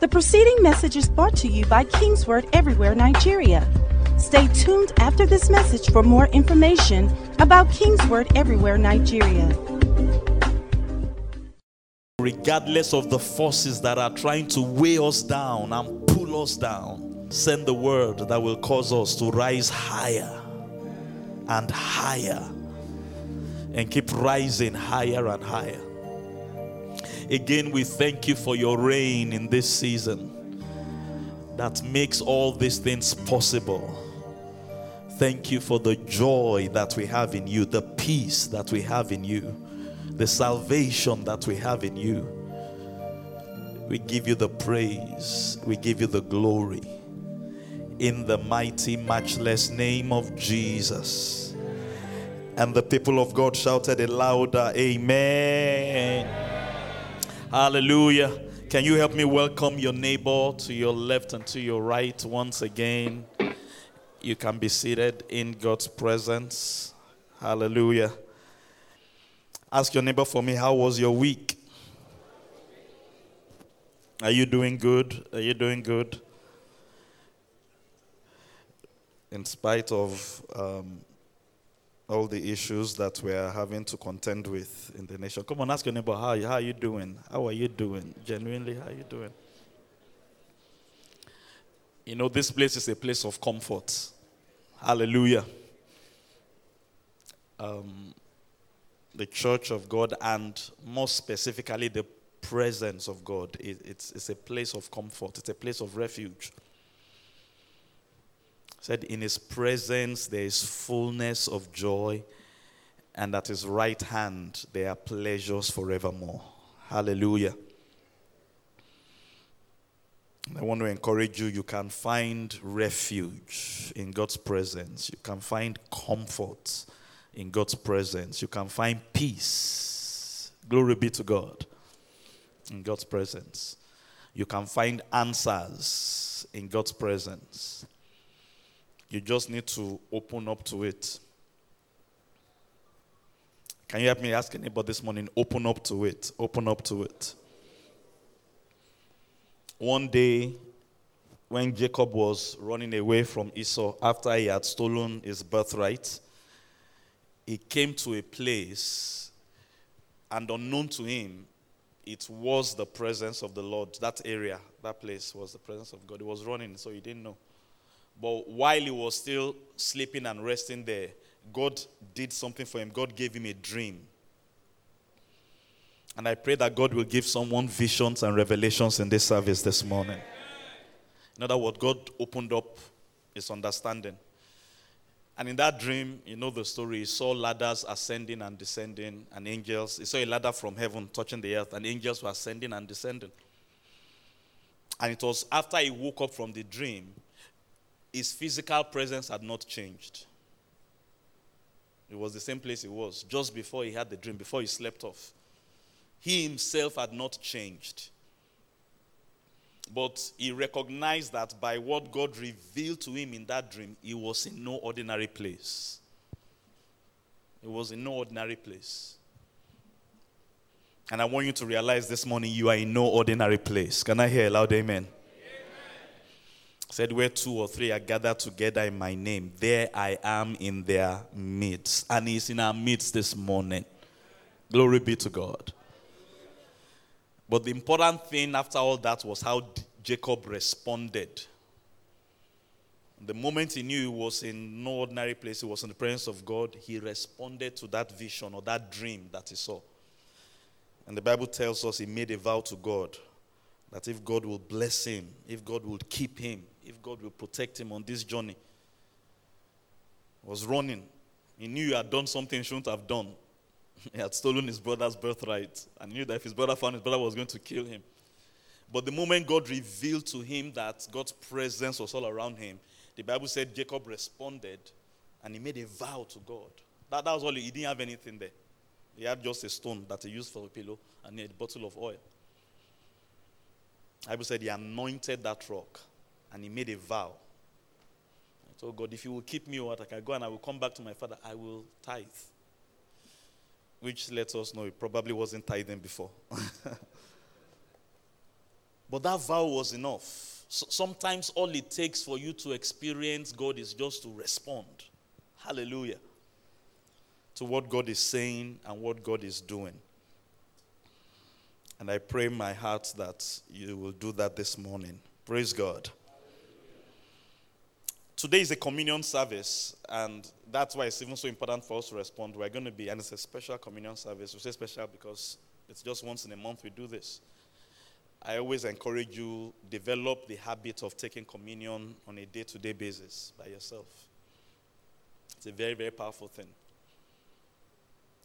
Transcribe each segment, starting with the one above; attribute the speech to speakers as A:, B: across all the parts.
A: The preceding message is brought to you by Kingsword Everywhere Nigeria. Stay tuned after this message for more information about Kingsword Everywhere Nigeria.
B: Regardless of the forces that are trying to weigh us down and pull us down, send the word that will cause us to rise higher and higher and keep rising higher and higher. Again, we thank you for your reign in this season that makes all these things possible. Thank you for the joy that we have in you, the peace that we have in you, the salvation that we have in you. We give you the praise, we give you the glory. In the mighty, matchless name of Jesus. And the people of God shouted a louder Amen. Hallelujah. Can you help me welcome your neighbor to your left and to your right once again? You can be seated in God's presence. Hallelujah. Ask your neighbor for me, how was your week? Are you doing good? Are you doing good? In spite of um, all the issues that we are having to contend with in the nation. Come on, ask your neighbor, how, you how are you doing? How are you doing? Genuinely, how are you doing? You know, this place is a place of comfort. Hallelujah. Um, the church of God, and more specifically, the presence of God, it, it's, it's a place of comfort, it's a place of refuge said, In his presence there is fullness of joy, and at his right hand there are pleasures forevermore. Hallelujah. I want to encourage you, you can find refuge in God's presence. You can find comfort in God's presence. You can find peace. Glory be to God in God's presence. You can find answers in God's presence. You just need to open up to it. Can you help me ask anybody this morning? Open up to it. Open up to it. One day, when Jacob was running away from Esau after he had stolen his birthright, he came to a place, and unknown to him, it was the presence of the Lord. That area, that place was the presence of God. He was running, so he didn't know. But while he was still sleeping and resting there, God did something for him. God gave him a dream. And I pray that God will give someone visions and revelations in this service this morning. In other words, God opened up his understanding. And in that dream, you know the story, he saw ladders ascending and descending, and angels. He saw a ladder from heaven touching the earth, and angels were ascending and descending. And it was after he woke up from the dream his physical presence had not changed. It was the same place he was just before he had the dream, before he slept off. He himself had not changed. But he recognized that by what God revealed to him in that dream, he was in no ordinary place. He was in no ordinary place. And I want you to realize this morning you are in no ordinary place. Can I hear a loud amen? Said, Where two or three are gathered together in my name, there I am in their midst. And he's in our midst this morning. Glory be to God. But the important thing after all that was how Jacob responded. The moment he knew he was in no ordinary place, he was in the presence of God, he responded to that vision or that dream that he saw. And the Bible tells us he made a vow to God that if God will bless him, if God will keep him, if God will protect him on this journey. He was running. He knew he had done something he shouldn't have done. He had stolen his brother's birthright and knew that if his brother found his brother was going to kill him. But the moment God revealed to him that God's presence was all around him, the Bible said Jacob responded and he made a vow to God. That, that was all. He didn't have anything there. He had just a stone that he used for a pillow and he had a bottle of oil. The Bible said he anointed that rock and he made a vow. I told God, if you will keep me what I can go and I will come back to my father, I will tithe. Which lets us know it probably wasn't tithing before. But that vow was enough. So sometimes all it takes for you to experience God is just to respond. Hallelujah. To what God is saying and what God is doing. And I pray in my heart that you will do that this morning. Praise God. Today is a communion service, and that's why it's even so important for us to respond. We're going to be, and it's a special communion service. We say special because it's just once in a month we do this. I always encourage you develop the habit of taking communion on a day-to-day basis by yourself. It's a very, very powerful thing.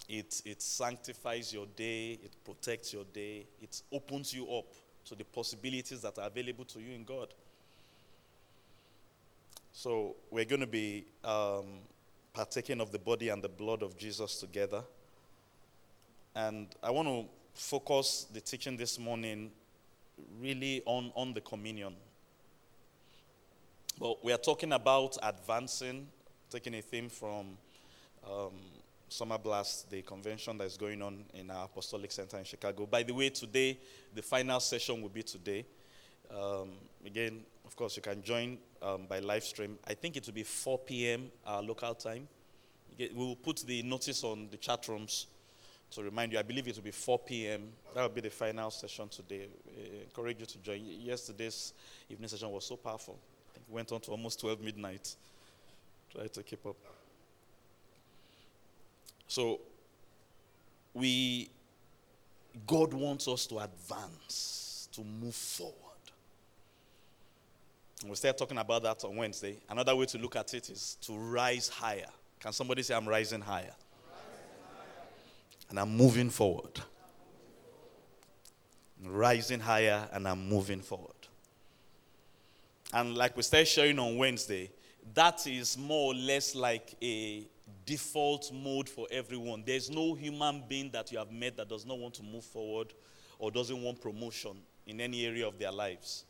B: It, it sanctifies your day, it protects your day, it opens you up to the possibilities that are available to you in God. So, we're going to be um, partaking of the body and the blood of Jesus together. And I want to focus the teaching this morning really on, on the communion. But we are talking about advancing, taking a theme from um, Summer Blast, the convention that is going on in our Apostolic Center in Chicago. By the way, today, the final session will be today. Um, again, of course, you can join um, by live stream. I think it will be 4 p.m. our local time. We will put the notice on the chat rooms to remind you. I believe it will be 4 p.m. That will be the final session today. I encourage you to join. Yesterday's evening session was so powerful. I think went on to almost 12 midnight. Try to keep up. So, we, God wants us to advance, to move forward. We'll start talking about that on Wednesday. Another way to look at it is to rise higher. Can somebody say, I'm rising higher? And I'm moving forward. Rising higher and I'm moving forward. And like we started sharing on Wednesday, that is more or less like a default mode for everyone. There's no human being that you have met that does not want to move forward or doesn't want promotion in any area of their lives.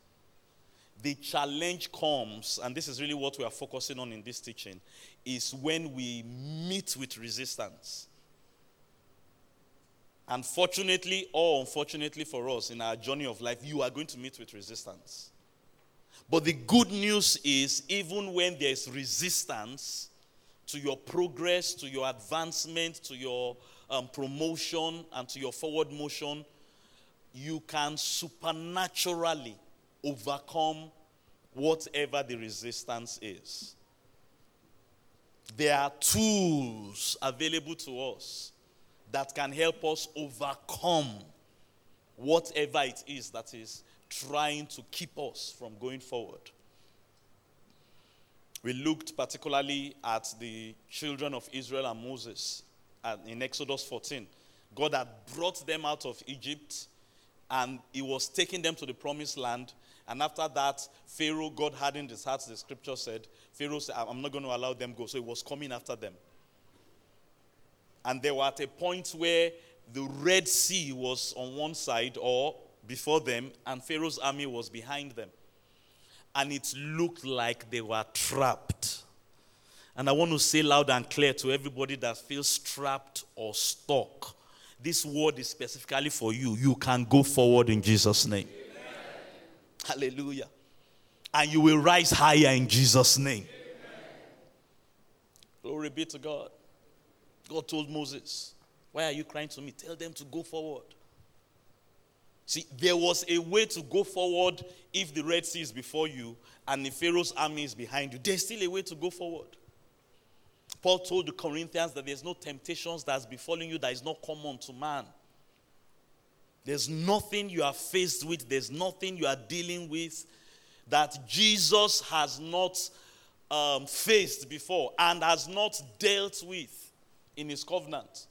B: The challenge comes, and this is really what we are focusing on in this teaching, is when we meet with resistance. Unfortunately or unfortunately for us in our journey of life, you are going to meet with resistance. But the good news is, even when there's resistance, to your progress, to your advancement, to your um, promotion, and to your forward motion, you can supernaturally overcome whatever the resistance is. There are tools available to us that can help us overcome whatever it is that is trying to keep us from going forward. We looked particularly at the children of Israel and Moses in Exodus 14. God had brought them out of Egypt and he was taking them to the promised land. And after that, Pharaoh, God hardened his heart, the scripture said. Pharaoh said, I'm not going to allow them go. So he was coming after them. And they were at a point where the Red Sea was on one side or before them, and Pharaoh's army was behind them and it looked like they were trapped. And I want to say loud and clear to everybody that feels trapped or stuck. This word is specifically for you. You can go forward in Jesus' name. Hallelujah. And you will rise higher in Jesus' name. Amen. Glory be to God. God told Moses, Why are you crying to me? Tell them to go forward. See, there was a way to go forward if the Red Sea is before you and the Pharaoh's army is behind you. There's still a way to go forward. Paul told the Corinthians that there's no temptations that's befalling you that is not common to man. There's nothing you are faced with, there's nothing you are dealing with that Jesus has not um, faced before and has not dealt with in his covenant.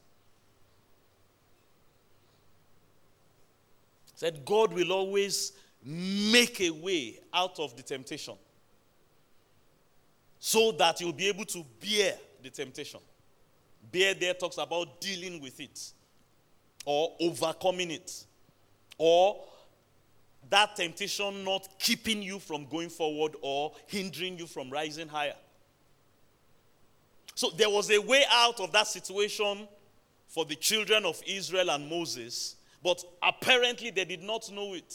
B: said God will always make a way out of the temptation so that you'll be able to bear the temptation. Bear there talks about dealing with it or overcoming it or that temptation not keeping you from going forward or hindering you from rising higher. So there was a way out of that situation for the children of Israel and Moses but apparently they did not know it.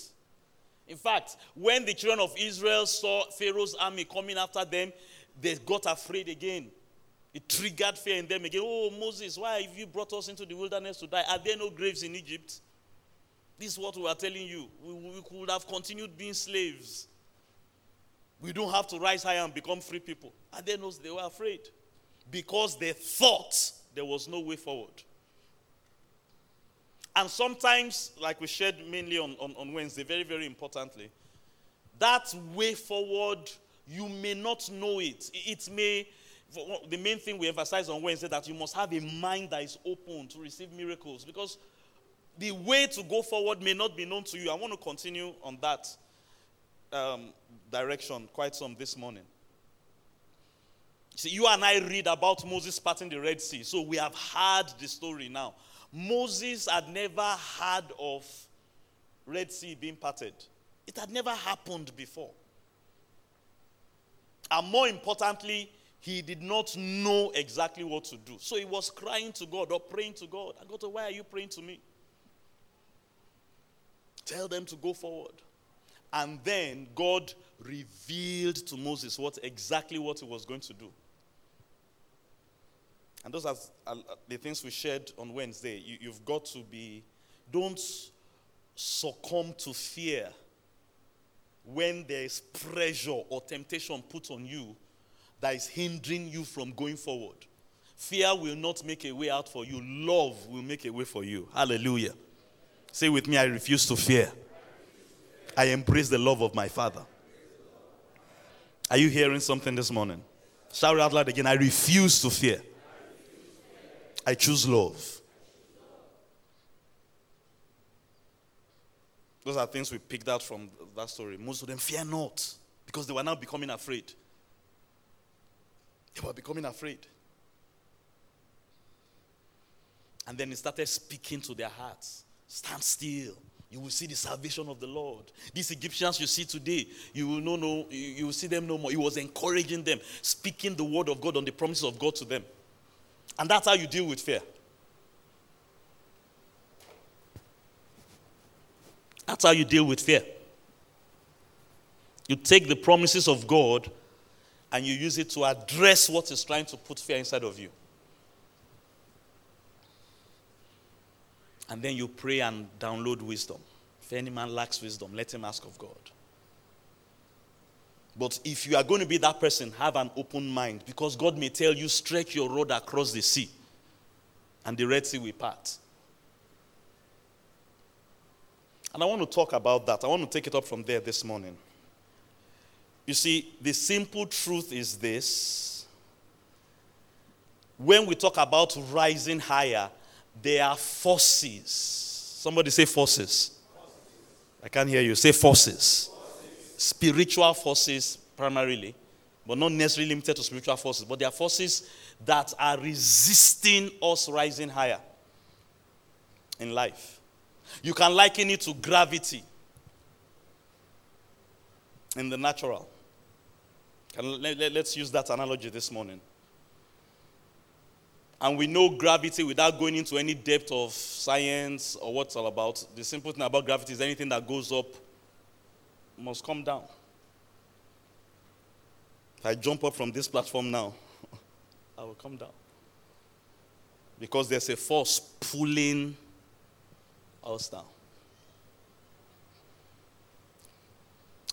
B: In fact, when the children of Israel saw Pharaoh's army coming after them, they got afraid again. It triggered fear in them again. Oh, Moses, why have you brought us into the wilderness to die? Are there no graves in Egypt? This is what we are telling you. We, we could have continued being slaves. We don't have to rise higher and become free people. And knows they were afraid because they thought there was no way forward. And sometimes, like we shared mainly on, on, on Wednesday, very, very importantly, that way forward, you may not know it. It may, the main thing we emphasize on Wednesday, that you must have a mind that is open to receive miracles because the way to go forward may not be known to you. I want to continue on that um, direction quite some this morning. See, you and I read about Moses parting the Red Sea, so we have heard the story now. Moses had never heard of Red Sea being parted. It had never happened before. And more importantly, he did not know exactly what to do. So he was crying to God or praying to God. I go to, why are you praying to me? Tell them to go forward. And then God revealed to Moses what exactly what he was going to do. And those are the things we shared on Wednesday. You, you've got to be, don't succumb to fear when there is pressure or temptation put on you that is hindering you from going forward. Fear will not make a way out for you, love will make a way for you. Hallelujah. Say with me, I refuse to fear. I embrace the love of my Father. Are you hearing something this morning? Shout it out loud again. I refuse to fear. I choose love. Those are things we picked out from that story. Most of them fear not because they were now becoming afraid. They were becoming afraid. And then he started speaking to their hearts Stand still. You will see the salvation of the Lord. These Egyptians you see today, you will know, no, you will see them no more. He was encouraging them, speaking the word of God on the promises of God to them. And that's how you deal with fear. That's how you deal with fear. You take the promises of God and you use it to address what is trying to put fear inside of you. And then you pray and download wisdom. If any man lacks wisdom, let him ask of God. But if you are going to be that person, have an open mind because God may tell you, stretch your rod across the sea and the Red Sea will part. And I want to talk about that. I want to take it up from there this morning. You see, the simple truth is this when we talk about rising higher, there are forces. Somebody say forces. I can't hear you. Say forces. Spiritual forces, primarily, but not necessarily limited to spiritual forces, but there are forces that are resisting us rising higher in life. You can liken it to gravity in the natural. Let's use that analogy this morning. And we know gravity without going into any depth of science or what's all about. The simple thing about gravity is anything that goes up must come down. If I jump up from this platform now, I will come down. Because there's a force pulling us down.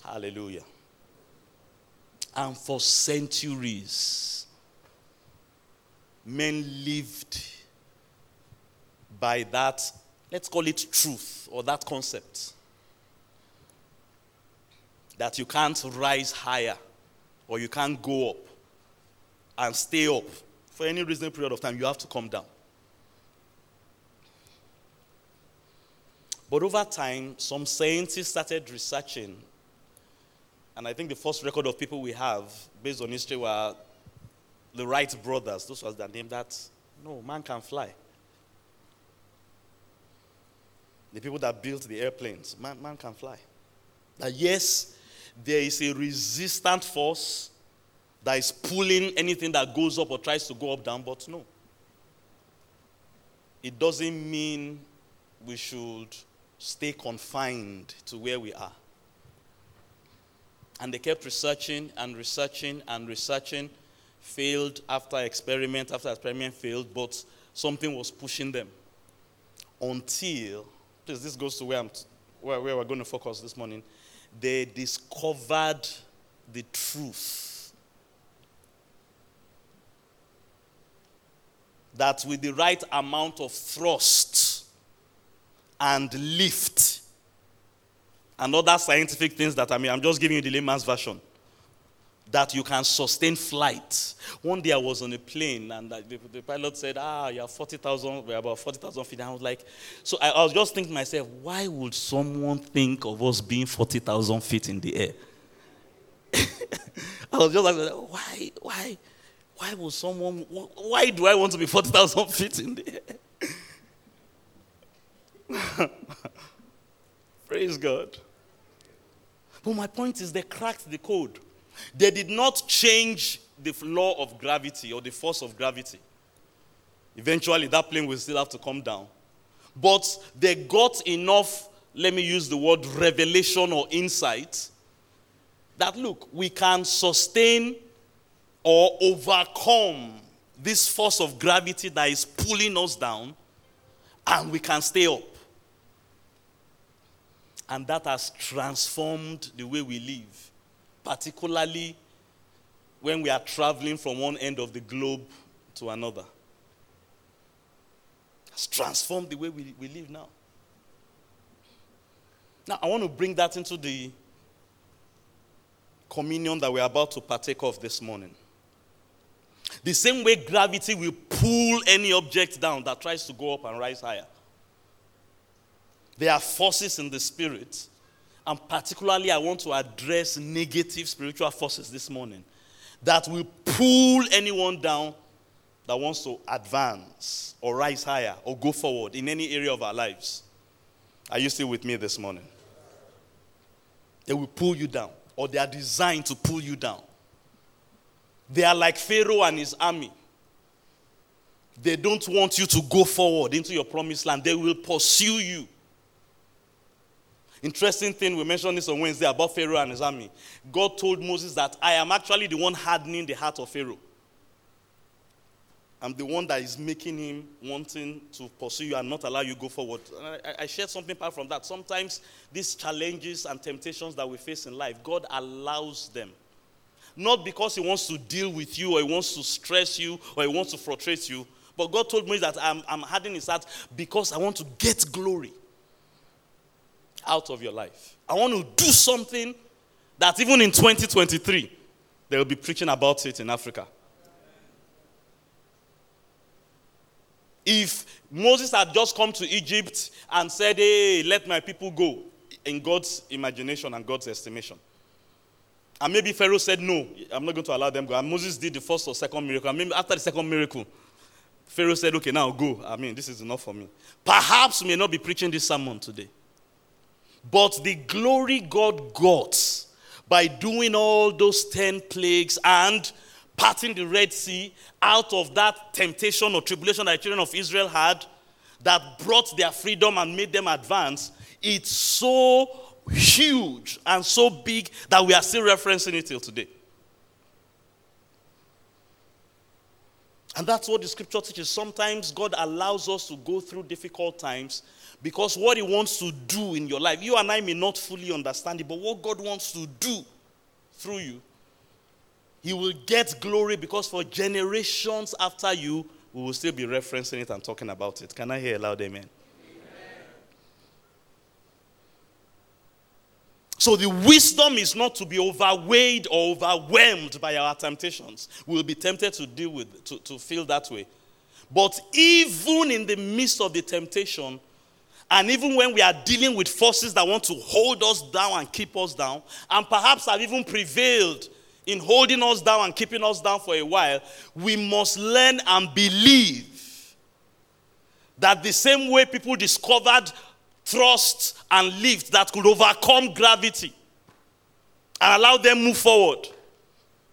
B: Hallelujah. And for centuries, men lived by that, let's call it truth or that concept. That you can't rise higher or you can't go up and stay up for any reasonable period of time. You have to come down. But over time, some scientists started researching, and I think the first record of people we have based on history were the Wright brothers. Those was the name that no man can fly. The people that built the airplanes, man, man can fly. That yes, there is a resistant force that is pulling anything that goes up or tries to go up down, but no. It doesn't mean we should stay confined to where we are. And they kept researching and researching and researching. Failed after experiment after experiment failed, but something was pushing them. Until, please, this goes to where, I'm, where, where we're going to focus this morning. They discovered the truth. That with the right amount of thrust and lift, and other scientific things that I mean, I'm just giving you the layman's version. That you can sustain flight. One day I was on a plane and the, the pilot said, Ah, you're 40,000, we're about 40,000 feet. And I was like, So I, I was just thinking to myself, why would someone think of us being 40,000 feet in the air? I was just like, why, why, why would someone, why do I want to be 40,000 feet in the air? Praise God. But my point is, they cracked the code. They did not change the law of gravity or the force of gravity. Eventually, that plane will still have to come down. But they got enough, let me use the word revelation or insight, that look, we can sustain or overcome this force of gravity that is pulling us down, and we can stay up. And that has transformed the way we live, particularly when we are traveling from one end of the globe to another. It's transformed the way we, we live now. Now, I want to bring that into the communion that we're about to partake of this morning. The same way gravity will pull any object down that tries to go up and rise higher. There are forces in the spirit. And particularly, I want to address negative spiritual forces this morning that will pull anyone down that wants to advance or rise higher or go forward in any area of our lives. Are you still with me this morning? They will pull you down, or they are designed to pull you down. They are like Pharaoh and his army. They don't want you to go forward into your promised land, they will pursue you. Interesting thing, we mentioned this on Wednesday about Pharaoh and his army. God told Moses that I am actually the one hardening the heart of Pharaoh. I'm the one that is making him wanting to pursue you and not allow you go forward. I, I shared something apart from that. Sometimes these challenges and temptations that we face in life, God allows them. Not because he wants to deal with you or he wants to stress you or he wants to frustrate you. But God told me that I'm, I'm hardening his heart because I want to get glory out of your life. I want to do something that even in 2023, they will be preaching about it in Africa. If Moses had just come to Egypt and said, Hey, let my people go, in God's imagination and God's estimation. And maybe Pharaoh said, No, I'm not going to allow them go. And Moses did the first or second miracle. And maybe after the second miracle, Pharaoh said, Okay, now go. I mean, this is enough for me. Perhaps we may not be preaching this sermon today. But the glory God got by doing all those 10 plagues and parting the Red Sea out of that temptation or tribulation that the children of Israel had that brought their freedom and made them advance, it's so huge and so big that we are still referencing it till today. And that's what the scripture teaches. Sometimes God allows us to go through difficult times because what He wants to do in your life, you and I may not fully understand it, but what God wants to do through you, He will get glory because for generations after you, we will still be referencing it and talking about it. Can I hear a loud amen? So the wisdom is not to be overweighed or overwhelmed by our temptations. We'll be tempted to deal with, to, to feel that way. But even in the midst of the temptation, and even when we are dealing with forces that want to hold us down and keep us down, and perhaps have even prevailed in holding us down and keeping us down for a while, we must learn and believe that the same way people discovered thrust and lift that could overcome gravity and allow them move forward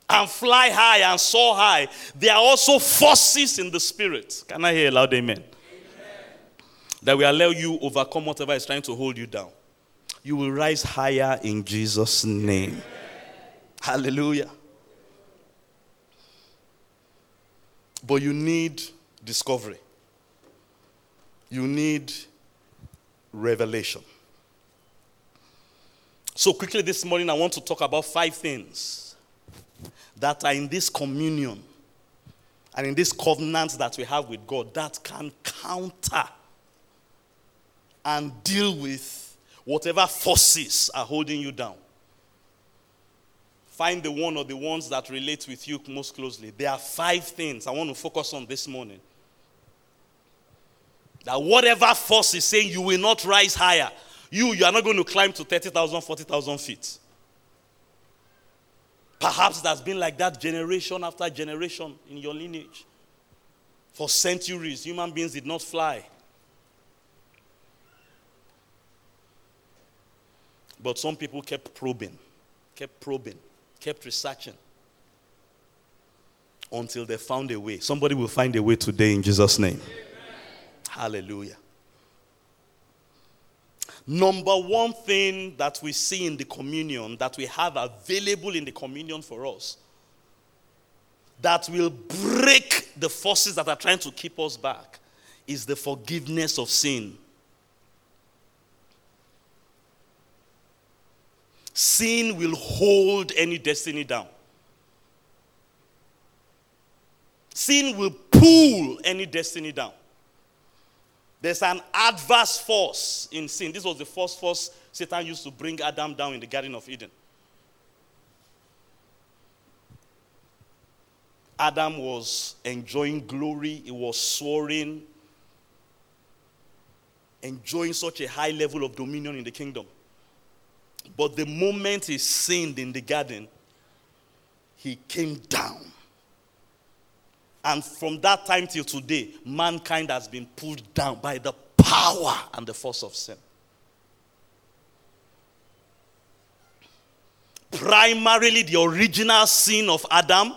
B: and fly high and soar high, there are also forces in the spirit. Can I hear a loud amen? That will allow you overcome whatever is trying to hold you down. You will rise higher in Jesus' name. Hallelujah. But you need discovery. You need revelation. So, quickly this morning, I want to talk about five things that are in this communion and in this covenant that we have with God that can counter and deal with whatever forces are holding you down. Find the one or the ones that relate with you most closely. There are five things I want to focus on this morning. That whatever force is saying you will not rise higher, you, you are not going to climb to 30,000, 40,000 feet. Perhaps that's been like that generation after generation in your lineage. For centuries, human beings did not fly. But some people kept probing, kept probing, kept researching until they found a way. Somebody will find a way today in Jesus' name. Amen. Hallelujah. Number one thing that we see in the communion, that we have available in the communion for us, that will break the forces that are trying to keep us back, is the forgiveness of sin. Sin will hold any destiny down. Sin will pull any destiny down. There's an adverse force in sin. This was the first force Satan used to bring Adam down in the Garden of Eden. Adam was enjoying glory, he was soaring, enjoying such a high level of dominion in the kingdom. But the moment he sinned in the garden, he came down. And from that time till today, mankind has been pulled down by the power and the force of sin. Primarily, the original sin of Adam.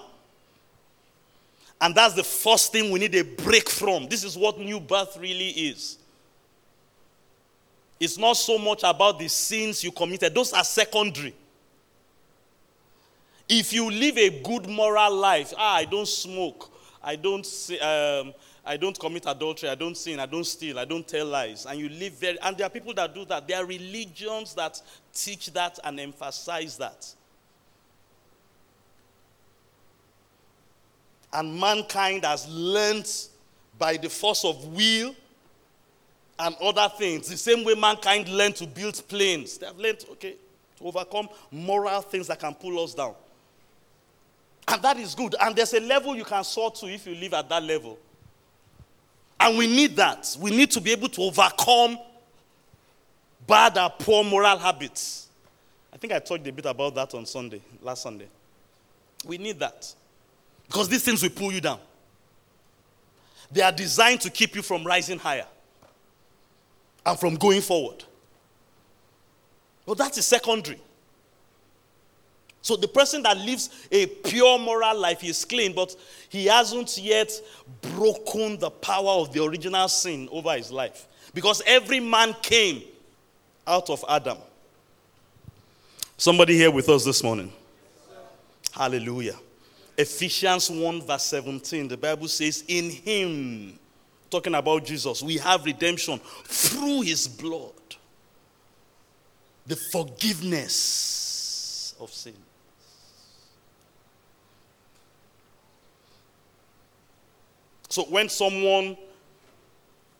B: And that's the first thing we need a break from. This is what new birth really is. It's not so much about the sins you committed, those are secondary. If you live a good moral life, ah, I don't smoke, I don't, um, I don't commit adultery, I don't sin, I don't steal, I don't tell lies. And you live very, and there are people that do that. There are religions that teach that and emphasize that. And mankind has learned by the force of will and other things. The same way mankind learned to build planes. They have learned, okay, to overcome moral things that can pull us down. And that is good. And there's a level you can soar to if you live at that level. And we need that. We need to be able to overcome bad or poor moral habits. I think I talked a bit about that on Sunday, last Sunday. We need that. Because these things will pull you down. They are designed to keep you from rising higher and from going forward. But that is secondary. So the person that lives a pure moral life is clean, but he hasn't yet broken the power of the original sin over his life. Because every man came out of Adam. Somebody here with us this morning. Hallelujah. Ephesians 1, verse 17, the Bible says, In him, talking about Jesus, we have redemption through his blood, the forgiveness of sin. So when someone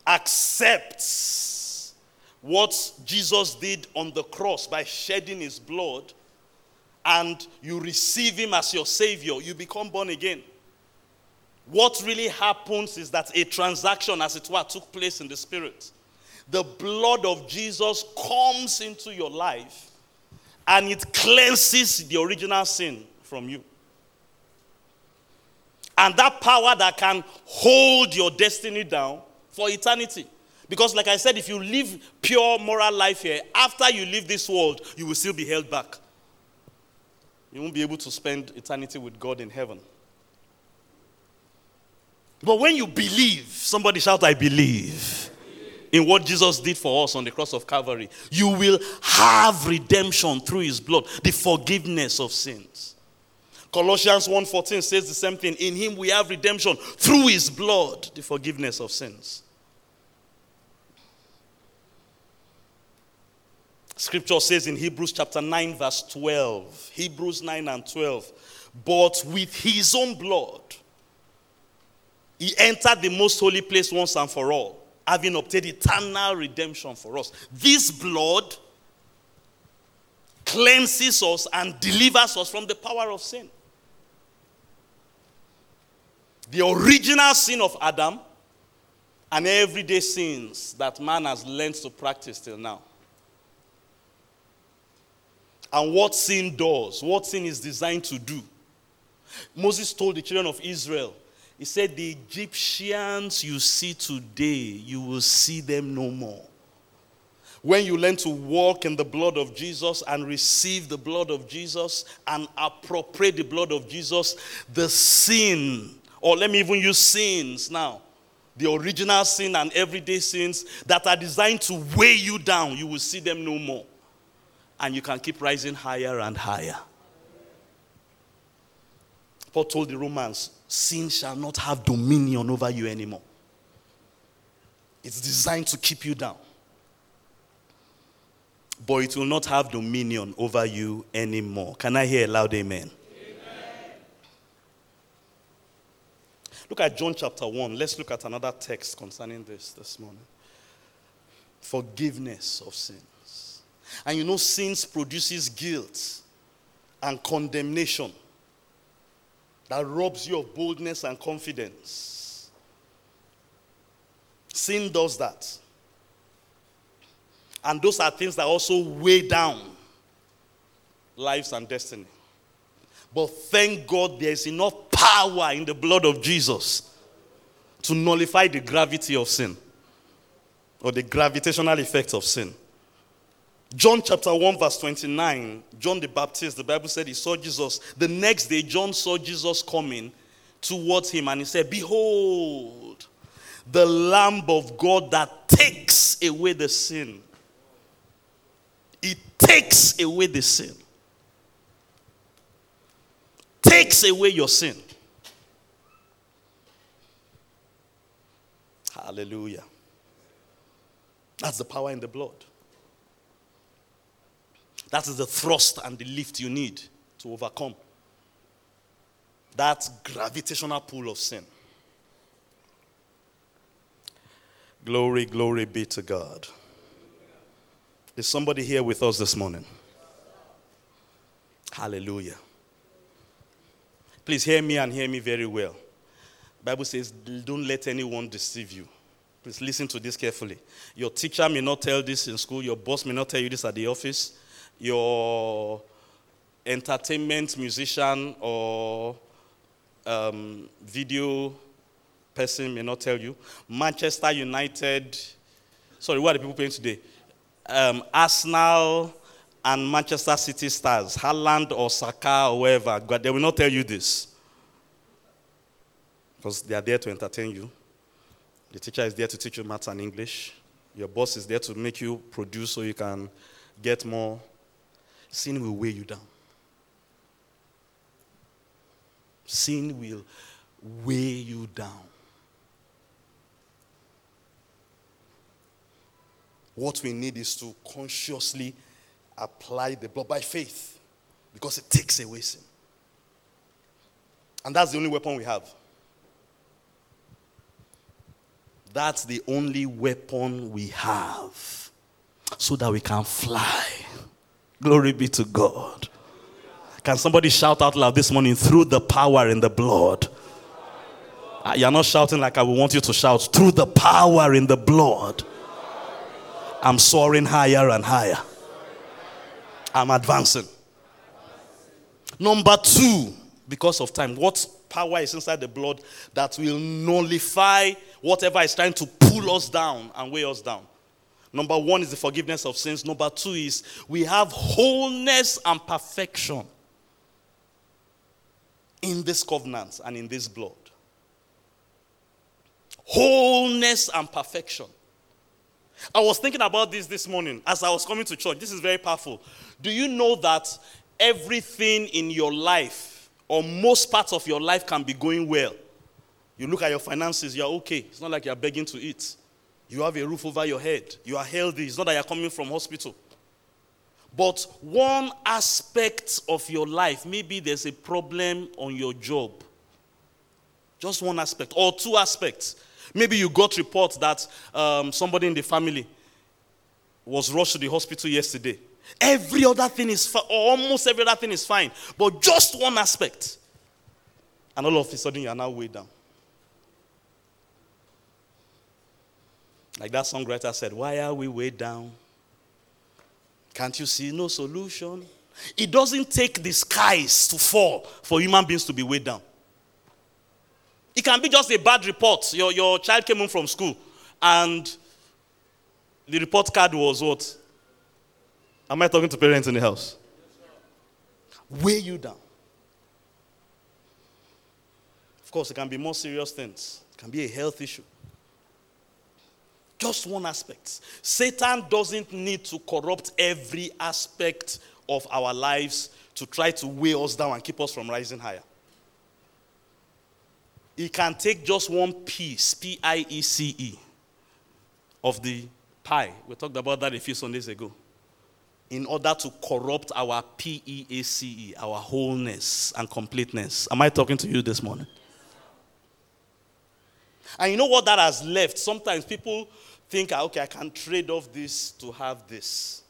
B: accepts what Jesus did on the cross by shedding his blood, and you receive him as your savior, you become born again. What really happens is that a transaction, as it were, took place in the spirit. The blood of Jesus comes into your life and it cleanses the original sin from you. And that power that can hold your destiny down for eternity. Because, like I said, if you live pure moral life here, after you leave this world, you will still be held back. You won't be able to spend eternity with God in heaven. But when you believe, somebody shout, I believe in what Jesus did for us on the cross of Calvary, you will have redemption through his blood, the forgiveness of sins. Colossians 1:14 says the same thing. In him we have redemption through his blood, the forgiveness of sins. Scripture says in Hebrews chapter 9 verse 12. Hebrews 9 and 12. But with his own blood he entered the most holy place once and for all, having obtained eternal redemption for us. This blood cleanses us and delivers us from the power of sin. The original sin of Adam and everyday sins that man has learned to practice till now. And what sin does, what sin is designed to do. Moses told the children of Israel, he said, The Egyptians you see today, you will see them no more. When you learn to walk in the blood of Jesus and receive the blood of Jesus and appropriate the blood of Jesus, the sin, or let me even use sins now, the original sin and everyday sins that are designed to weigh you down, you will see them no more. And you can keep rising higher and higher. Paul told the Romans, sin shall not have dominion over you anymore. It's designed to keep you down. But it will not have dominion over you anymore. Can I hear a loud amen? amen? Look at John chapter 1. Let's look at another text concerning this this morning. Forgiveness of sins. And you know, sins produces guilt and condemnation that robs you of boldness and confidence. Sin does that. And those are things that also weigh down lives and destiny. But thank God there is enough power in the blood of Jesus to nullify the gravity of sin or the gravitational effect of sin. John chapter 1, verse 29, John the Baptist, the Bible said he saw Jesus. The next day, John saw Jesus coming towards him and he said, Behold, the Lamb of God that takes away the sin. It takes away the sin. Takes away your sin. Hallelujah. That's the power in the blood. That is the thrust and the lift you need to overcome that gravitational pull of sin. Glory, glory be to God. Is somebody here with us this morning? Hallelujah. Please hear me and hear me very well. Bible says, don't let anyone deceive you. Please listen to this carefully. Your teacher may not tell this in school, your boss may not tell you this at the office, your entertainment musician or um, video person may not tell you. Manchester United, sorry, what are the people playing today? Um, Arsenal and Manchester City stars, Haaland or Saka or whoever, but they will not tell you this. Because they are there to entertain you. The teacher is there to teach you maths and English. Your boss is there to make you produce so you can get more sin will weigh you down. Sin will weigh you down. What we need is to consciously apply the blood by faith because it takes away sin. And that's the only weapon we have. That's the only weapon we have so that we can fly. Glory be to God. Can somebody shout out loud this morning through the power in the blood? Uh, you're not shouting like I would want you to shout. Through the power in the blood, I'm soaring higher and higher. I'm advancing. Number two, because of time, what power is inside the blood that will nullify whatever is trying to pull us down and weigh us down? Number one is the forgiveness of sins. Number two is we have wholeness and perfection in this covenant and in this blood. Wholeness and perfection. I was thinking about this this morning as I was coming to church. This is very powerful. Do you know that everything in your life or most parts of your life can be going well. You look at your finances, you're okay. It's not like you're begging to eat. You have a roof over your head. You are healthy. It's not that you're coming from hospital. But one aspect of your life, maybe there's a problem on your job. Just one aspect, or two aspects. Maybe you got reports that um, somebody in the family was rushed to the hospital yesterday. Every other thing is fine, almost every other thing is fine, but just one aspect. And all of a sudden, you are now way down. Like that songwriter said, Why are we way down? Can't you see no solution? It doesn't take the skies to fall for human beings to be weighed down. It can be just a bad report. Your, your child came home from school and the report card was what? Am I talking to parents in the house? Weigh you down. Of course, it can be more serious things. It can be a health issue. Just one aspect. Satan doesn't need to corrupt every aspect of our lives to try to weigh us down and keep us from rising higher. He can take just one piece, P I E C E, of the pie. We talked about that a few Sundays ago. In order to corrupt our P E A C E, our wholeness and completeness. Am I talking to you this morning? And you know what that has left? Sometimes people think, ah, okay, I can trade off this to have this.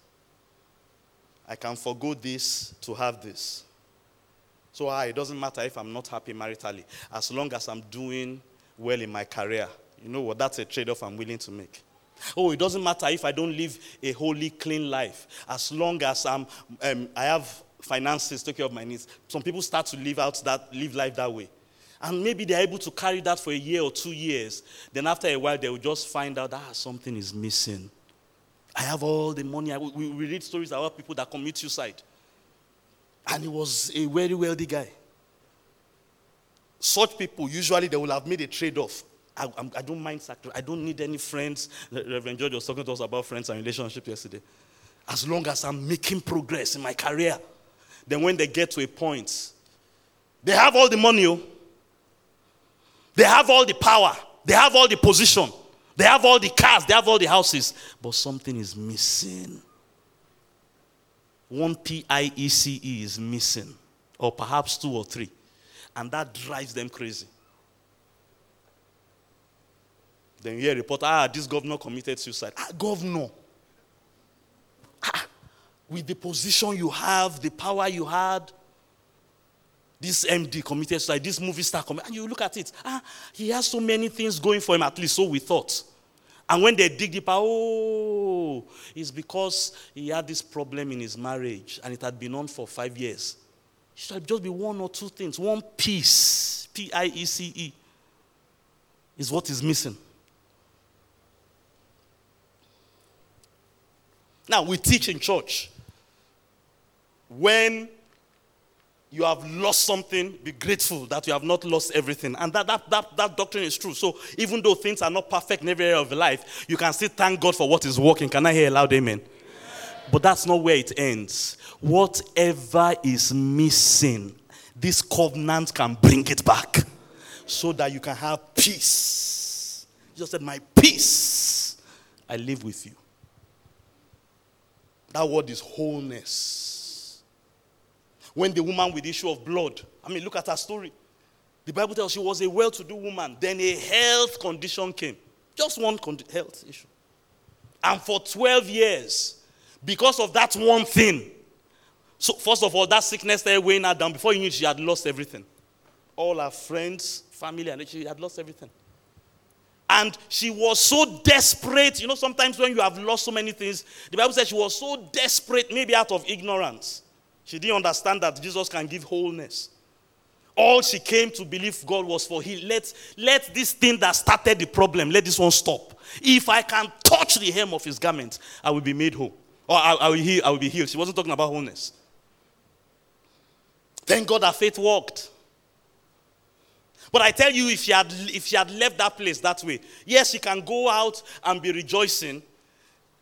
B: I can forego this to have this. So ah, it doesn't matter if I'm not happy maritally, as long as I'm doing well in my career. You know what? That's a trade off I'm willing to make. Oh, it doesn't matter if I don't live a holy, clean life, as long as I'm, um, I have finances, take care of my needs. Some people start to live out that, live life that way. And maybe they're able to carry that for a year or two years. Then after a while, they will just find out that ah, something is missing. I have all the money. I, we, read stories about people that commit suicide. And he was a very wealthy guy. Such people, usually they will have made a trade off. I, I, don't mind sacrifice. I don't need any friends. Reverend George was talking to us about friends and relationships yesterday. As long as I'm making progress in my career, then when they get to a point, they have all the money, oh. They have all the power, they have all the position, they have all the cars, they have all the houses, but something is missing one P I E C E is missing, or perhaps two or three. And that drives them crazy. Then you hear a report, ah, this governor committed suicide. Ah, governor. Ah, with the position you have, the power you had, this MD committed suicide, this movie star committed, and you look at it, ah, he has so many things going for him, at least so we thought. And when they dig deeper, oh, it's because he had this problem in his marriage and it had been on for five years. It should just be one or two things. One piece, P I E C E, is what is missing. Now, we teach in church. When you have lost something, be grateful that you have not lost everything. And that, that, that, that doctrine is true. So even though things are not perfect in every area of life, you can still thank God for what is working. Can I hear a loud amen? amen? But that's not where it ends. Whatever is missing, this covenant can bring it back so that you can have peace. Jesus said, My peace, I live with you. That word is wholeness when the woman with the issue of blood, I mean, look at her story. The Bible tells she was a well to do woman. Then a health condition came. Just one con- health issue. And for 12 years, because of that one thing, so first of all, that sickness started weighing her down. Before you knew, she had lost everything. All her friends, family, and she had lost everything. And she was so desperate. You know, sometimes when you have lost so many things, the Bible says she was so desperate, maybe out of ignorance, she didn't understand that Jesus can give wholeness. All she came to believe God was for healing. Let, let this thing that started the problem, let this one stop. If I can touch the hem of his garment, I will be made whole. Or I, I, will, heal, I will be healed. She wasn't talking about wholeness. Thank God her faith worked. But I tell you, if she had if she had left that place that way, yes, she can go out and be rejoicing,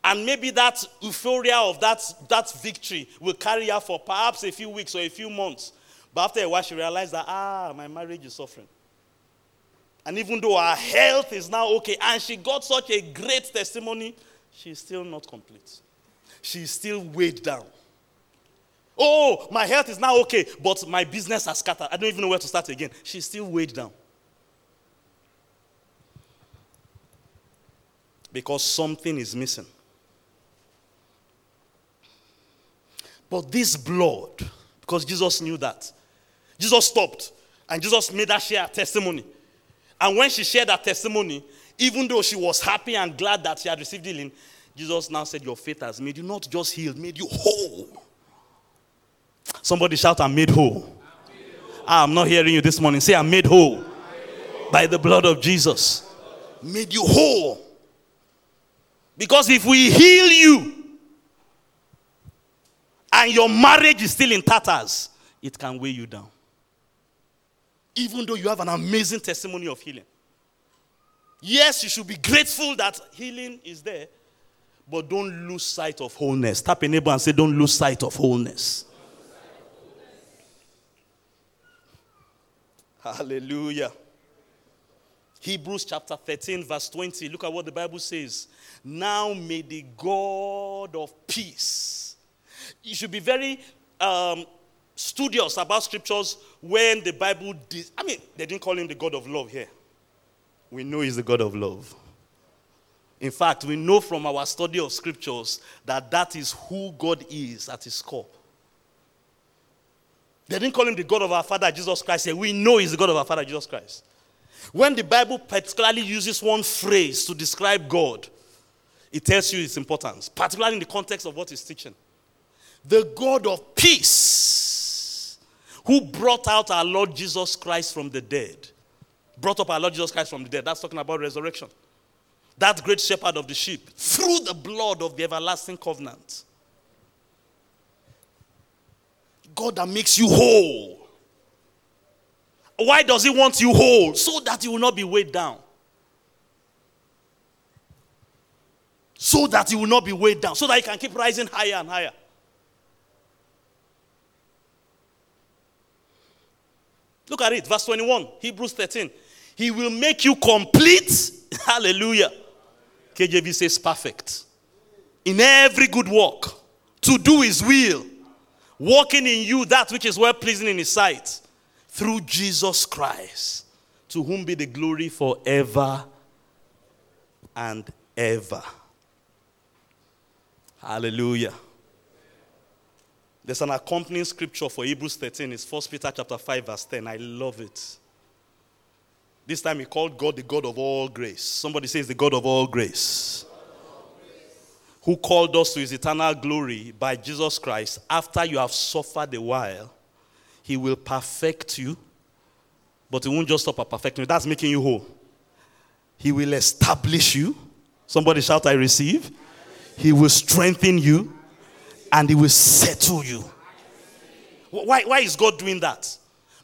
B: and maybe that euphoria of that, that victory will carry her for perhaps a few weeks or a few months. But after a while, she realized that, ah, my marriage is suffering. And even though her health is now okay, and she got such a great testimony, she's still not complete. She's still weighed down. Oh, my health is now okay, but my business has scattered. I don't even know where to start again. She's still weighed down. Because something is missing. But this blood, because Jesus knew that, Jesus stopped and Jesus made her share testimony. And when she shared her testimony, even though she was happy and glad that she had received healing, Jesus now said, Your faith has made you not just healed, made you whole. Somebody shout, I'm made whole. I'm, whole. I'm not hearing you this morning. Say, I'm made whole, made whole. by the blood of Jesus. Made you whole. Because if we heal you and your marriage is still in tatters, it can weigh you down even though you have an amazing testimony of healing. Yes, you should be grateful that healing is there, but don't lose sight of wholeness. Tap a neighbor and say, Don't lose sight of wholeness. Hallelujah. Hebrews chapter 13, verse 20. Look at what the Bible says. Now may the God of peace. You should be very um, studious about scriptures when the Bible did. I mean, they didn't call him the God of love here. We know he's the God of love. In fact, we know from our study of scriptures that that is who God is at his core. They didn't call him the God of our Father Jesus Christ. We know he's the God of our Father Jesus Christ. When the Bible particularly uses one phrase to describe God, it tells you its importance, particularly in the context of what he's teaching. The God of peace who brought out our Lord Jesus Christ from the dead. Brought up our Lord Jesus Christ from the dead. That's talking about resurrection. That great shepherd of the sheep, through the blood of the everlasting covenant. God that makes you whole. Why does He want you whole? So that you will not be weighed down. So that you will not be weighed down. So that you can keep rising higher and higher. Look at it, verse 21, Hebrews 13. He will make you complete. Hallelujah. KJV says perfect. In every good work, to do his will, working in you that which is well pleasing in his sight, through Jesus Christ, to whom be the glory forever and ever. Hallelujah. There's an accompanying scripture for Hebrews 13. It's 1 Peter chapter 5, verse 10. I love it. This time he called God the God of all grace. Somebody says the God of all grace. Who called us to his eternal glory by Jesus Christ after you have suffered a while. He will perfect you, but he won't just stop at perfecting you. That's making you whole. He will establish you. Somebody shout, I receive. He will strengthen you and He will settle you. Why, why is God doing that?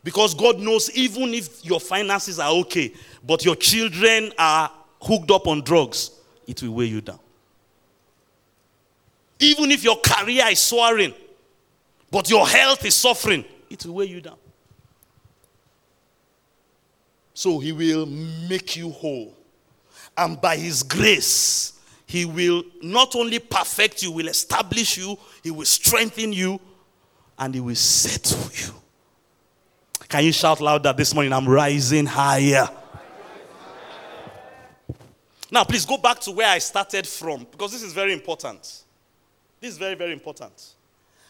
B: Because God knows even if your finances are okay, but your children are hooked up on drugs, it will weigh you down. Even if your career is soaring, but your health is suffering, it will weigh you down. So he will make you whole. And by his grace, he will not only perfect you, will establish you, He will strengthen you, and He will settle you. Can you shout louder this morning? I'm rising higher. Now, please go back to where I started from because this is very important. This is very, very important.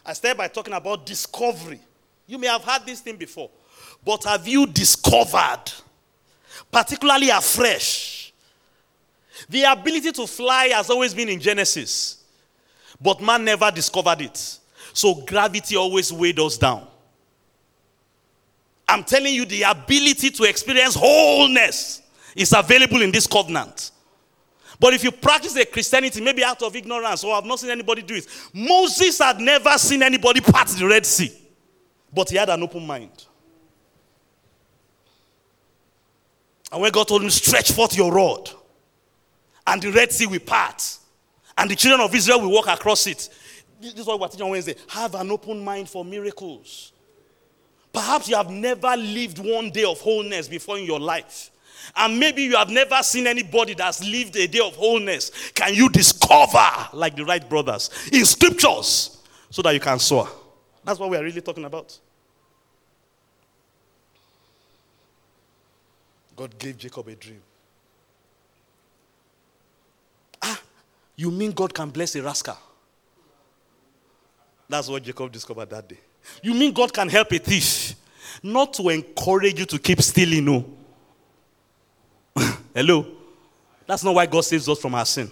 B: I started by talking about discovery. You may have heard this thing before, but have you discovered, particularly afresh, the ability to fly has always been in Genesis, but man never discovered it. So gravity always weighed us down. I'm telling you, the ability to experience wholeness is available in this covenant. But if you practice a Christianity, maybe out of ignorance, or I've not seen anybody do it, Moses had never seen anybody part the Red Sea, but he had an open mind. And when God told him, Stretch forth your rod, and the Red Sea will part, and the children of Israel will walk across it. This is what we're teaching on Wednesday. Have an open mind for miracles. Perhaps you have never lived one day of wholeness before in your life. And maybe you have never seen anybody that's lived a day of wholeness. Can you discover, like the Wright brothers, in scriptures so that you can soar? That's what we are really talking about. God gave Jacob a dream. Ah, you mean God can bless a rascal? That's what Jacob discovered that day. You mean God can help a thief? Not to encourage you to keep stealing, no. Hello? That's not why God saves us from our sin.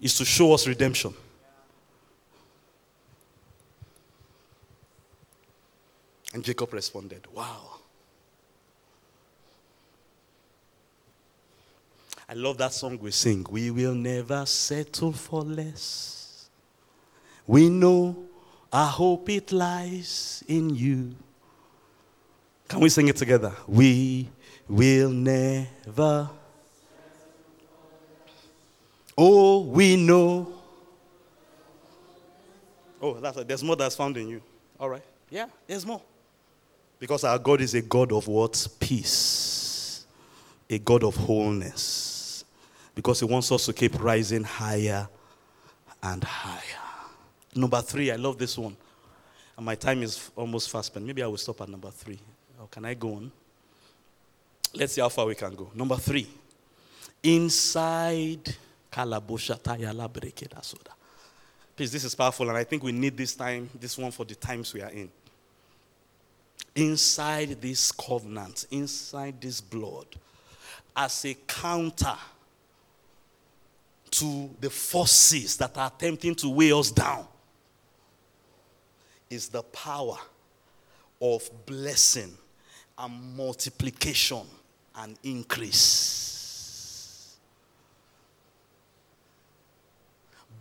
B: It's to show us redemption. And Jacob responded, Wow. I love that song we sing. We will never settle for less. We know our hope it lies in you. Can we sing it together? We will never. Oh, we know. Oh, that's there's more that's found in you. All right. Yeah, there's more. Because our God is a God of what? Peace. A God of wholeness. Because He wants us to keep rising higher and higher. Number three, I love this one. And my time is almost fast spent. Maybe I will stop at number three. Or can I go on? Let's see how far we can go. Number three. Inside Breakerasoda. Please, this is powerful, and I think we need this time, this one for the times we are in. Inside this covenant, inside this blood, as a counter to the forces that are attempting to weigh us down is the power of blessing and multiplication and increase.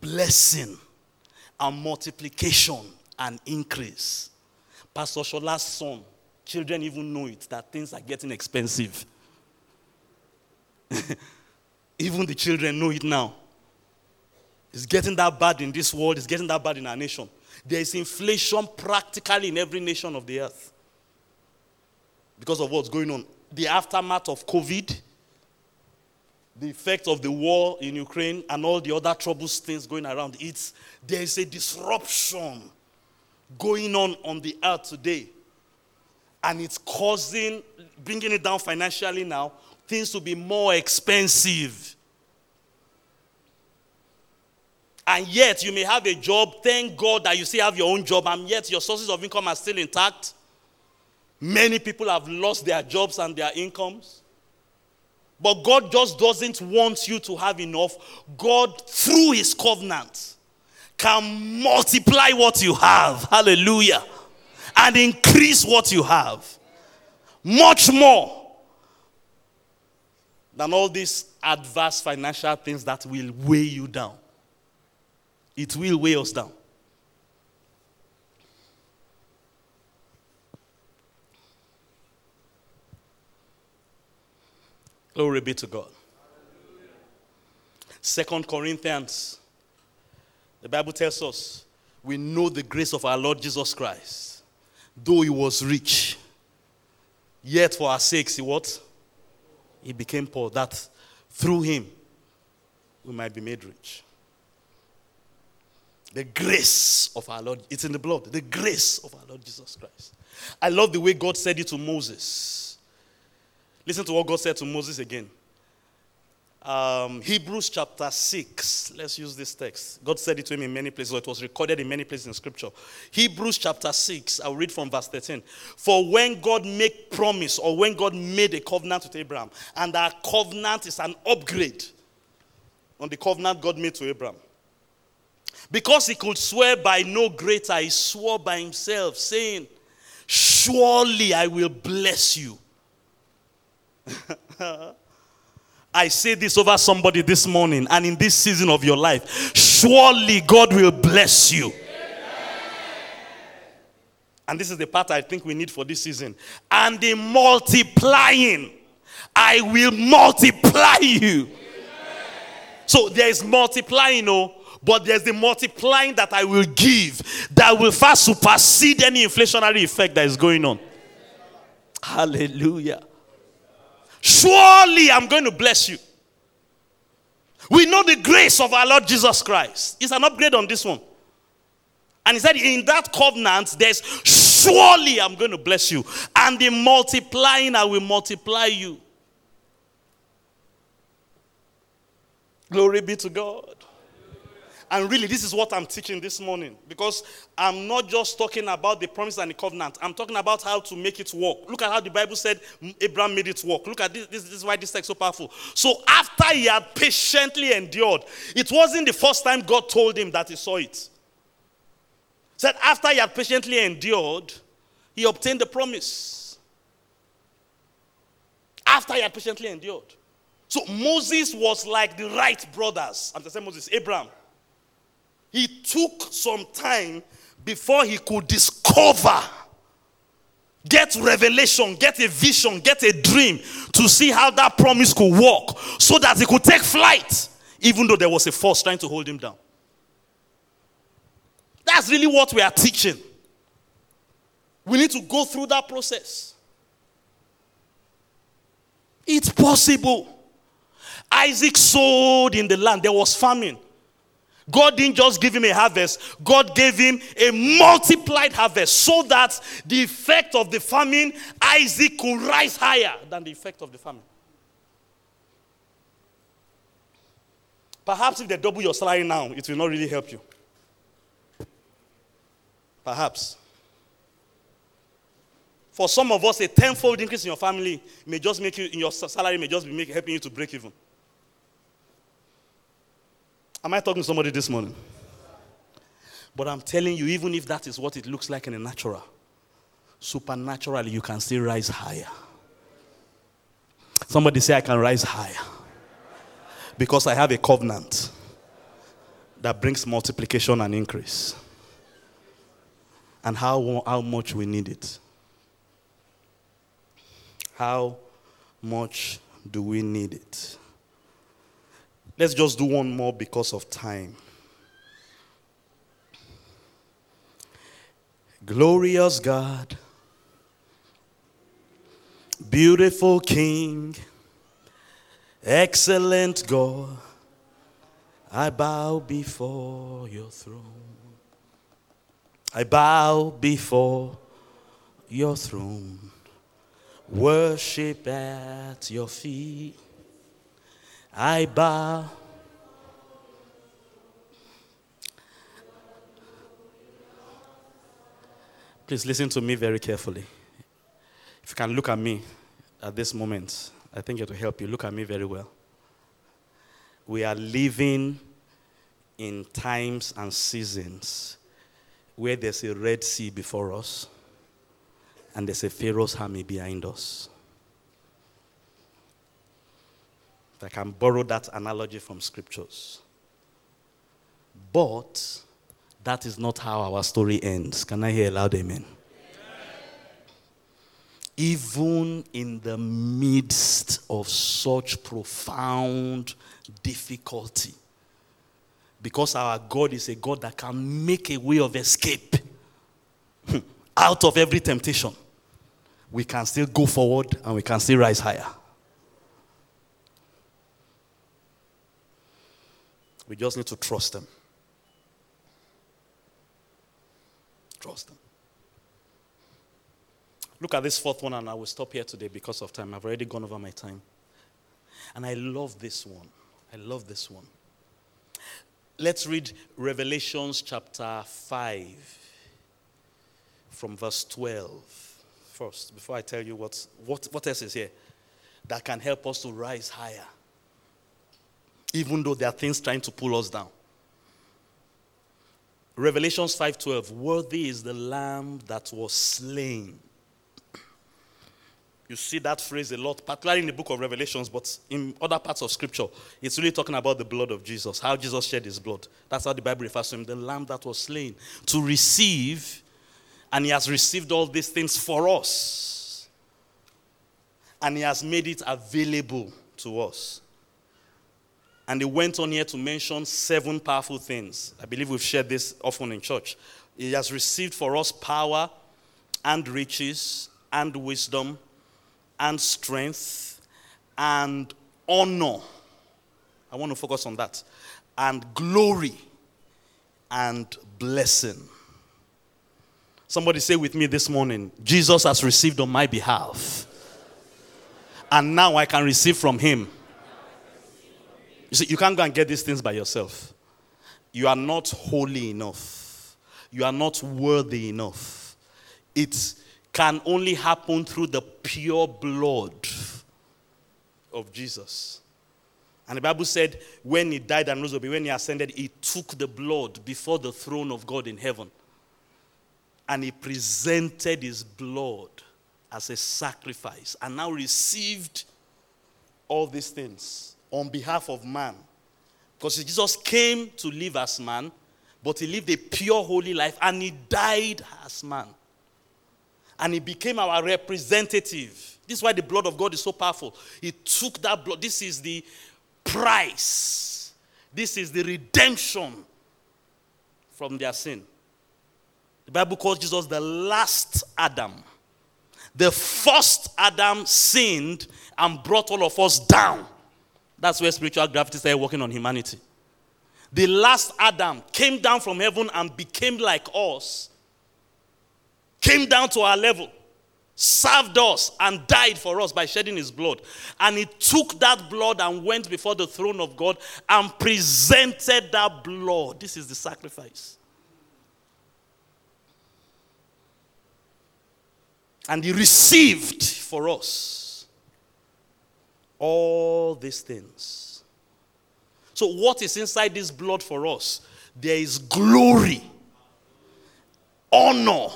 B: Blessing and multiplication and increase. Pastor Shola's son, children even know it that things are getting expensive. even the children know it now. It's getting that bad in this world, it's getting that bad in our nation. There is inflation practically in every nation of the earth because of what's going on. The aftermath of COVID, the effect of the war in Ukraine, and all the other troubles things going around. It's, there is a disruption going on on the earth today. And it's causing, bringing it down financially now, things to be more expensive. And yet, you may have a job. Thank God that you still have your own job, and yet your sources of income are still intact. Many people have lost their jobs and their incomes. But God just doesn't want you to have enough. God, through His covenant, can multiply what you have. Hallelujah. And increase what you have. Much more than all these adverse financial things that will weigh you down. It will weigh us down. Glory be to God. Second Corinthians, the Bible tells us we know the grace of our Lord Jesus Christ. Though he was rich, yet for our sakes he what? He became poor, that through him we might be made rich. The grace of our Lord, it's in the blood. The grace of our Lord Jesus Christ. I love the way God said it to Moses. Listen to what God said to Moses again. Um, Hebrews chapter 6. Let's use this text. God said it to him in many places, it was recorded in many places in Scripture. Hebrews chapter 6. I'll read from verse 13. For when God made promise, or when God made a covenant with Abraham, and that covenant is an upgrade on the covenant God made to Abraham. Because he could swear by no greater, he swore by himself, saying, Surely I will bless you. I say this over somebody this morning and in this season of your life. Surely God will bless you. And this is the part I think we need for this season. And in multiplying, I will multiply you. So there is multiplying, oh, but there's the multiplying that I will give that will far supersede any inflationary effect that is going on. Hallelujah. Surely I'm going to bless you. We know the grace of our Lord Jesus Christ. It's an upgrade on this one. And he said, In that covenant, there's surely I'm going to bless you. And in multiplying, I will multiply you. Glory be to God. And really, this is what I'm teaching this morning because I'm not just talking about the promise and the covenant. I'm talking about how to make it work. Look at how the Bible said Abraham made it work. Look at this. This, this is why this text is so powerful. So, after he had patiently endured, it wasn't the first time God told him that he saw it. Said after he had patiently endured, he obtained the promise. After he had patiently endured. So Moses was like the Wright brothers. I'm saying Moses, Abraham. He took some time before he could discover, get revelation, get a vision, get a dream to see how that promise could work so that he could take flight, even though there was a force trying to hold him down. That's really what we are teaching. We need to go through that process. It's possible. Isaac sowed in the land, there was famine. God didn't just give him a harvest, God gave him a multiplied harvest so that the effect of the famine, Isaac could rise higher than the effect of the famine. Perhaps if they double your salary now, it will not really help you. Perhaps. For some of us, a tenfold increase in your family may just make you, in your salary may just be make, helping you to break even. Am I talking to somebody this morning? But I'm telling you, even if that is what it looks like in the natural, supernaturally, you can still rise higher. Somebody say, I can rise higher. Because I have a covenant that brings multiplication and increase. And how, how much we need it. How much do we need it? Let's just do one more because of time. Glorious God, beautiful King, excellent God, I bow before your throne. I bow before your throne, worship at your feet. I bow. Please listen to me very carefully. If you can look at me at this moment, I think it will help you. Look at me very well. We are living in times and seasons where there's a Red Sea before us and there's a Pharaoh's army behind us. I can borrow that analogy from scriptures. But that is not how our story ends. Can I hear a loud amen? amen? Even in the midst of such profound difficulty, because our God is a God that can make a way of escape out of every temptation, we can still go forward and we can still rise higher. We just need to trust them. Trust them. Look at this fourth one, and I will stop here today because of time. I've already gone over my time. And I love this one. I love this one. Let's read Revelations chapter 5 from verse 12 first, before I tell you what, what, what else is here that can help us to rise higher even though there are things trying to pull us down. Revelations 5:12 Worthy is the lamb that was slain. You see that phrase a lot, particularly in the book of Revelations, but in other parts of scripture, it's really talking about the blood of Jesus, how Jesus shed his blood. That's how the Bible refers to him, the lamb that was slain to receive, and he has received all these things for us. And he has made it available to us. And he went on here to mention seven powerful things. I believe we've shared this often in church. He has received for us power and riches and wisdom and strength and honor. I want to focus on that. And glory and blessing. Somebody say with me this morning Jesus has received on my behalf. And now I can receive from him. You see, you can't go and get these things by yourself. You are not holy enough. You are not worthy enough. It can only happen through the pure blood of Jesus. And the Bible said when he died and rose up, when he ascended, he took the blood before the throne of God in heaven. And he presented his blood as a sacrifice and now received all these things on behalf of man. Because Jesus came to live as man, but he lived a pure, holy life and he died as man. And he became our representative. This is why the blood of God is so powerful. He took that blood. This is the price, this is the redemption from their sin. The Bible calls Jesus the last Adam. The first Adam sinned and brought all of us down. That's where spiritual gravity started working on humanity. The last Adam came down from heaven and became like us, came down to our level, served us, and died for us by shedding his blood. And he took that blood and went before the throne of God and presented that blood. This is the sacrifice. And he received for us all these things. So, what is inside this blood for us? There is glory, honor,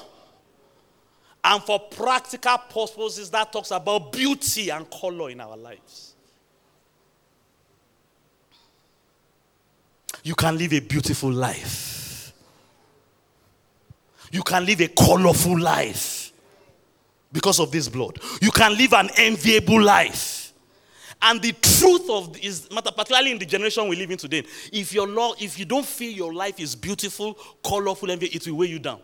B: and for practical purposes, that talks about beauty and color in our lives. You can live a beautiful life, you can live a colorful life because of this blood. You can live an enviable life. And the truth of is particularly in the generation we live in today, if your law, if you don't feel your life is beautiful, colorful, envy, it will weigh you down.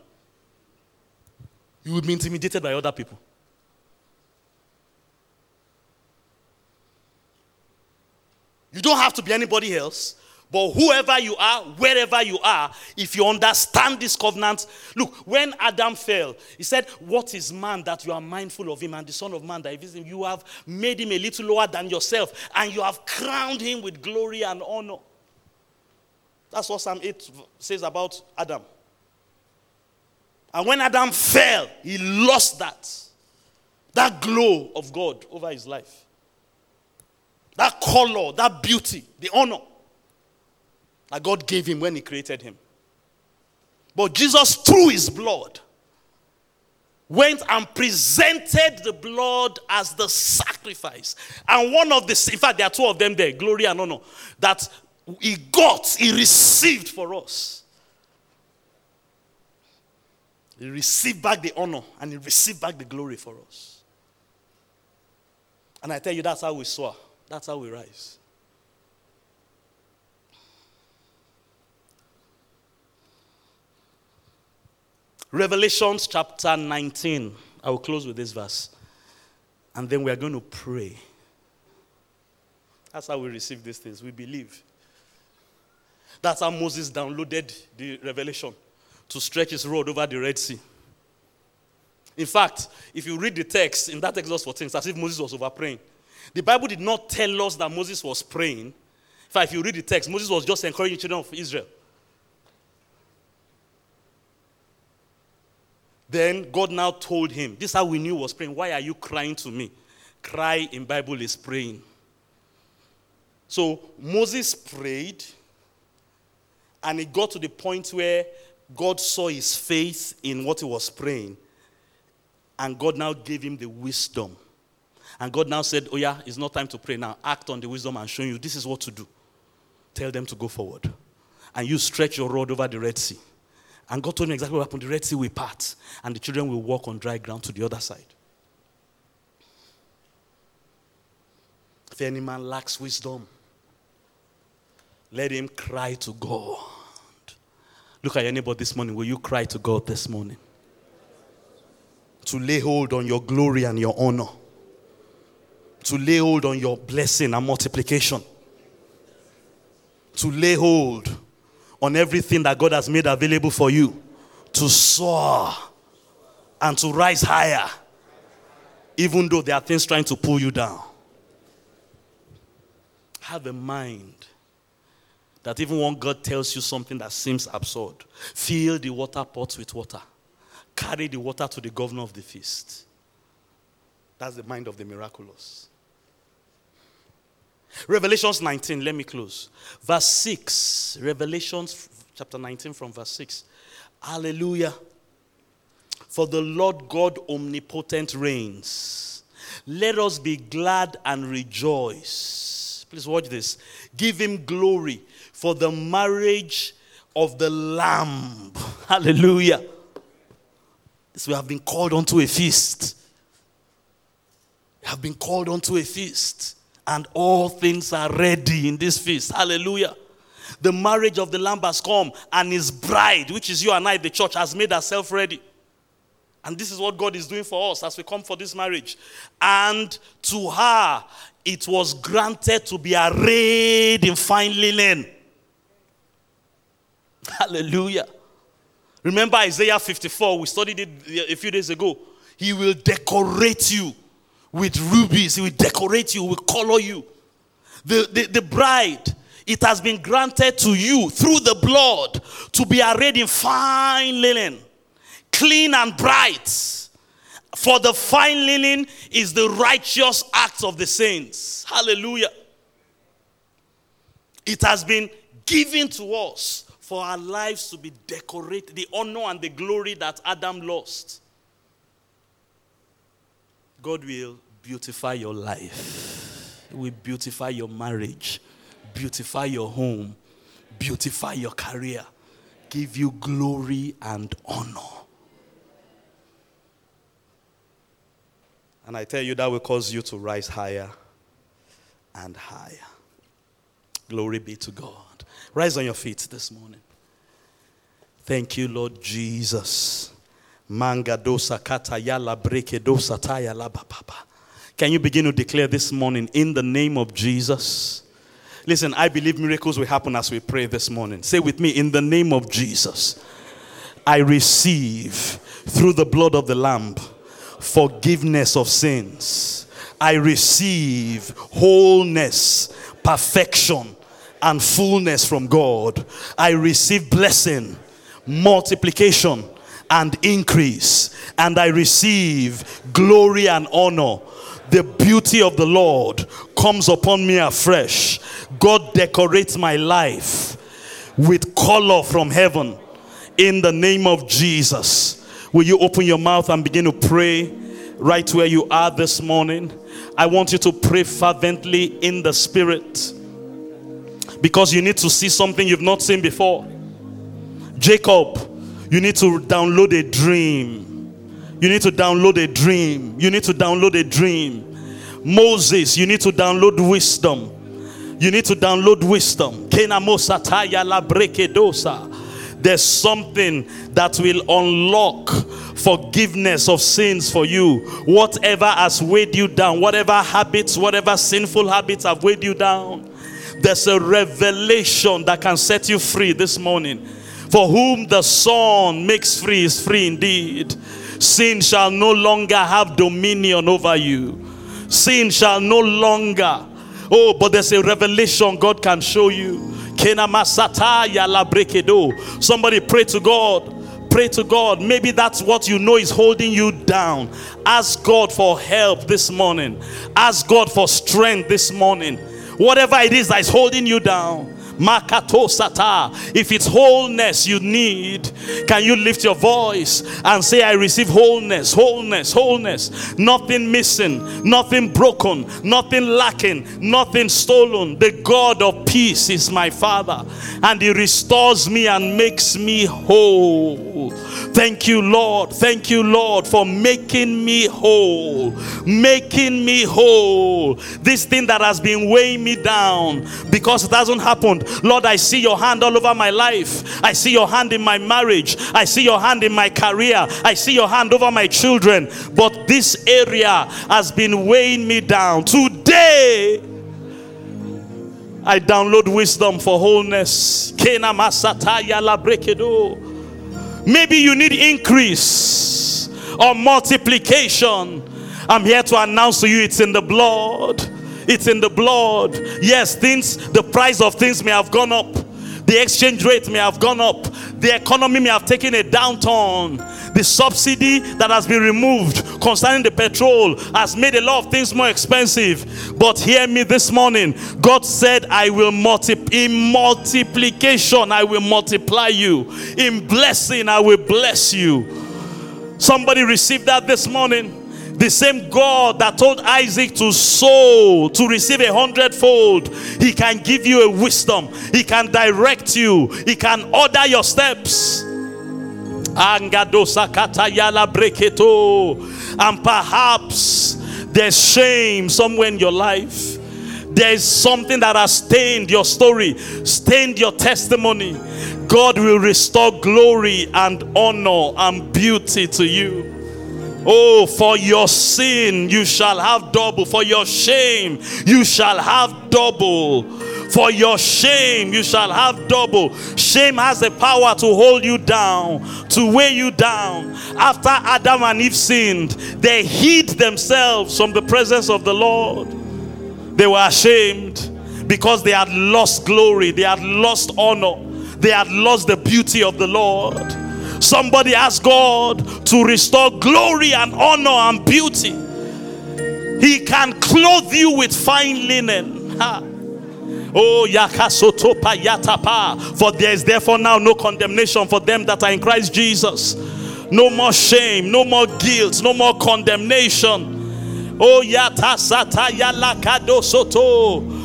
B: You will be intimidated by other people. You don't have to be anybody else. But whoever you are, wherever you are, if you understand this covenant, look, when Adam fell, he said, What is man that you are mindful of him, and the Son of Man that you visit him? You have made him a little lower than yourself, and you have crowned him with glory and honor. That's what Psalm 8 says about Adam. And when Adam fell, he lost that. That glow of God over his life. That color, that beauty, the honor that God gave him when he created him. But Jesus, through his blood, went and presented the blood as the sacrifice. And one of the, in fact, there are two of them there, glory and honor, that he got, he received for us. He received back the honor and he received back the glory for us. And I tell you, that's how we soar, that's how we rise. Revelations chapter 19. I will close with this verse. And then we are going to pray. That's how we receive these things. We believe. That's how Moses downloaded the revelation to stretch his rod over the Red Sea. In fact, if you read the text in that Exodus 14, it's as if Moses was over praying. The Bible did not tell us that Moses was praying. In fact, if you read the text, Moses was just encouraging children of Israel. Then God now told him, This is how we knew was praying. Why are you crying to me? Cry in Bible is praying. So Moses prayed, and it got to the point where God saw his faith in what he was praying. And God now gave him the wisdom. And God now said, Oh, yeah, it's not time to pray now. Act on the wisdom and show you this is what to do. Tell them to go forward. And you stretch your rod over the Red Sea. And God told me exactly what happened. The Red Sea will part, and the children will walk on dry ground to the other side. If any man lacks wisdom, let him cry to God. Look at anybody this morning. Will you cry to God this morning? to lay hold on your glory and your honor, to lay hold on your blessing and multiplication, to lay hold on everything that God has made available for you, to soar and to rise higher, even though there are things trying to pull you down. Have a mind that even when God tells you something that seems absurd, fill the water pots with water, carry the water to the governor of the feast. That's the mind of the miraculous. Revelations 19, let me close. Verse 6. Revelations chapter 19 from verse 6. Hallelujah. For the Lord God omnipotent reigns. Let us be glad and rejoice. Please watch this. Give him glory for the marriage of the Lamb. Hallelujah. This we have been called unto a feast. We have been called unto a feast. And all things are ready in this feast. Hallelujah. The marriage of the Lamb has come, and his bride, which is you and I, the church, has made herself ready. And this is what God is doing for us as we come for this marriage. And to her, it was granted to be arrayed in fine linen. Hallelujah. Remember Isaiah 54, we studied it a few days ago. He will decorate you with rubies, he will decorate you, he will color you. The, the, the bride, it has been granted to you through the blood to be arrayed in fine linen clean and bright. For the fine linen is the righteous acts of the saints. Hallelujah. It has been given to us for our lives to be decorated, the honor and the glory that Adam lost. God will beautify your life, He will beautify your marriage, beautify your home, beautify your career, give you glory and honor. And I tell you, that will cause you to rise higher and higher. Glory be to God. Rise on your feet this morning. Thank you, Lord Jesus. Manga dosa kata yala breke dosa taya la papa. Can you begin to declare this morning in the name of Jesus? Listen, I believe miracles will happen as we pray this morning. Say with me, in the name of Jesus, I receive through the blood of the Lamb forgiveness of sins. I receive wholeness, perfection, and fullness from God. I receive blessing, multiplication, and increase. And I receive glory and honor. The beauty of the Lord comes upon me afresh. God decorates my life with color from heaven in the name of Jesus. Will you open your mouth and begin to pray right where you are this morning? I want you to pray fervently in the spirit because you need to see something you've not seen before. Jacob, you need to download a dream. You need to download a dream. You need to download a dream. Moses, you need to download wisdom. You need to download wisdom. There's something that will unlock forgiveness of sins for you. Whatever has weighed you down, whatever habits, whatever sinful habits have weighed you down, there's a revelation that can set you free this morning. For whom the Son makes free is free indeed. Sin shall no longer have dominion over you. Sin shall no longer. Oh, but there's a revelation God can show you. Somebody pray to God. Pray to God. Maybe that's what you know is holding you down. Ask God for help this morning. Ask God for strength this morning. Whatever it is that is holding you down. Makato Sata. If it's wholeness you need, can you lift your voice and say, I receive wholeness, wholeness, wholeness. Nothing missing, nothing broken, nothing lacking, nothing stolen. The God of peace is my Father, and He restores me and makes me whole. Thank you, Lord. Thank you, Lord, for making me whole. Making me whole. This thing that has been weighing me down because it hasn't happened. Lord, I see your hand all over my life. I see your hand in my marriage. I see your hand in my career. I see your hand over my children. But this area has been weighing me down. Today, I download wisdom for wholeness. Maybe you need increase or multiplication. I'm here to announce to you it's in the blood. It's in the blood. Yes, things, the price of things may have gone up. The exchange rate may have gone up. The economy may have taken a downturn. The subsidy that has been removed concerning the petrol has made a lot of things more expensive. But hear me this morning. God said, I will multiply in multiplication, I will multiply you. In blessing, I will bless you. Somebody received that this morning. The same God that told Isaac to sow, to receive a hundredfold, He can give you a wisdom, He can direct you, He can order your steps. And perhaps there's shame somewhere in your life. There's something that has stained your story, stained your testimony. God will restore glory and honor and beauty to you. Oh, for your sin you shall have double. For your shame you shall have double. For your shame you shall have double. Shame has the power to hold you down, to weigh you down. After Adam and Eve sinned, they hid themselves from the presence of the Lord. They were ashamed because they had lost glory, they had lost honor, they had lost the beauty of the Lord. Somebody ask God to restore glory and honor and beauty. He can clothe you with fine linen. Ha. Oh, yakasotopa yatapa. For there is therefore now no condemnation for them that are in Christ Jesus. No more shame, no more guilt, no more condemnation. Oh, yata sata yalakado soto.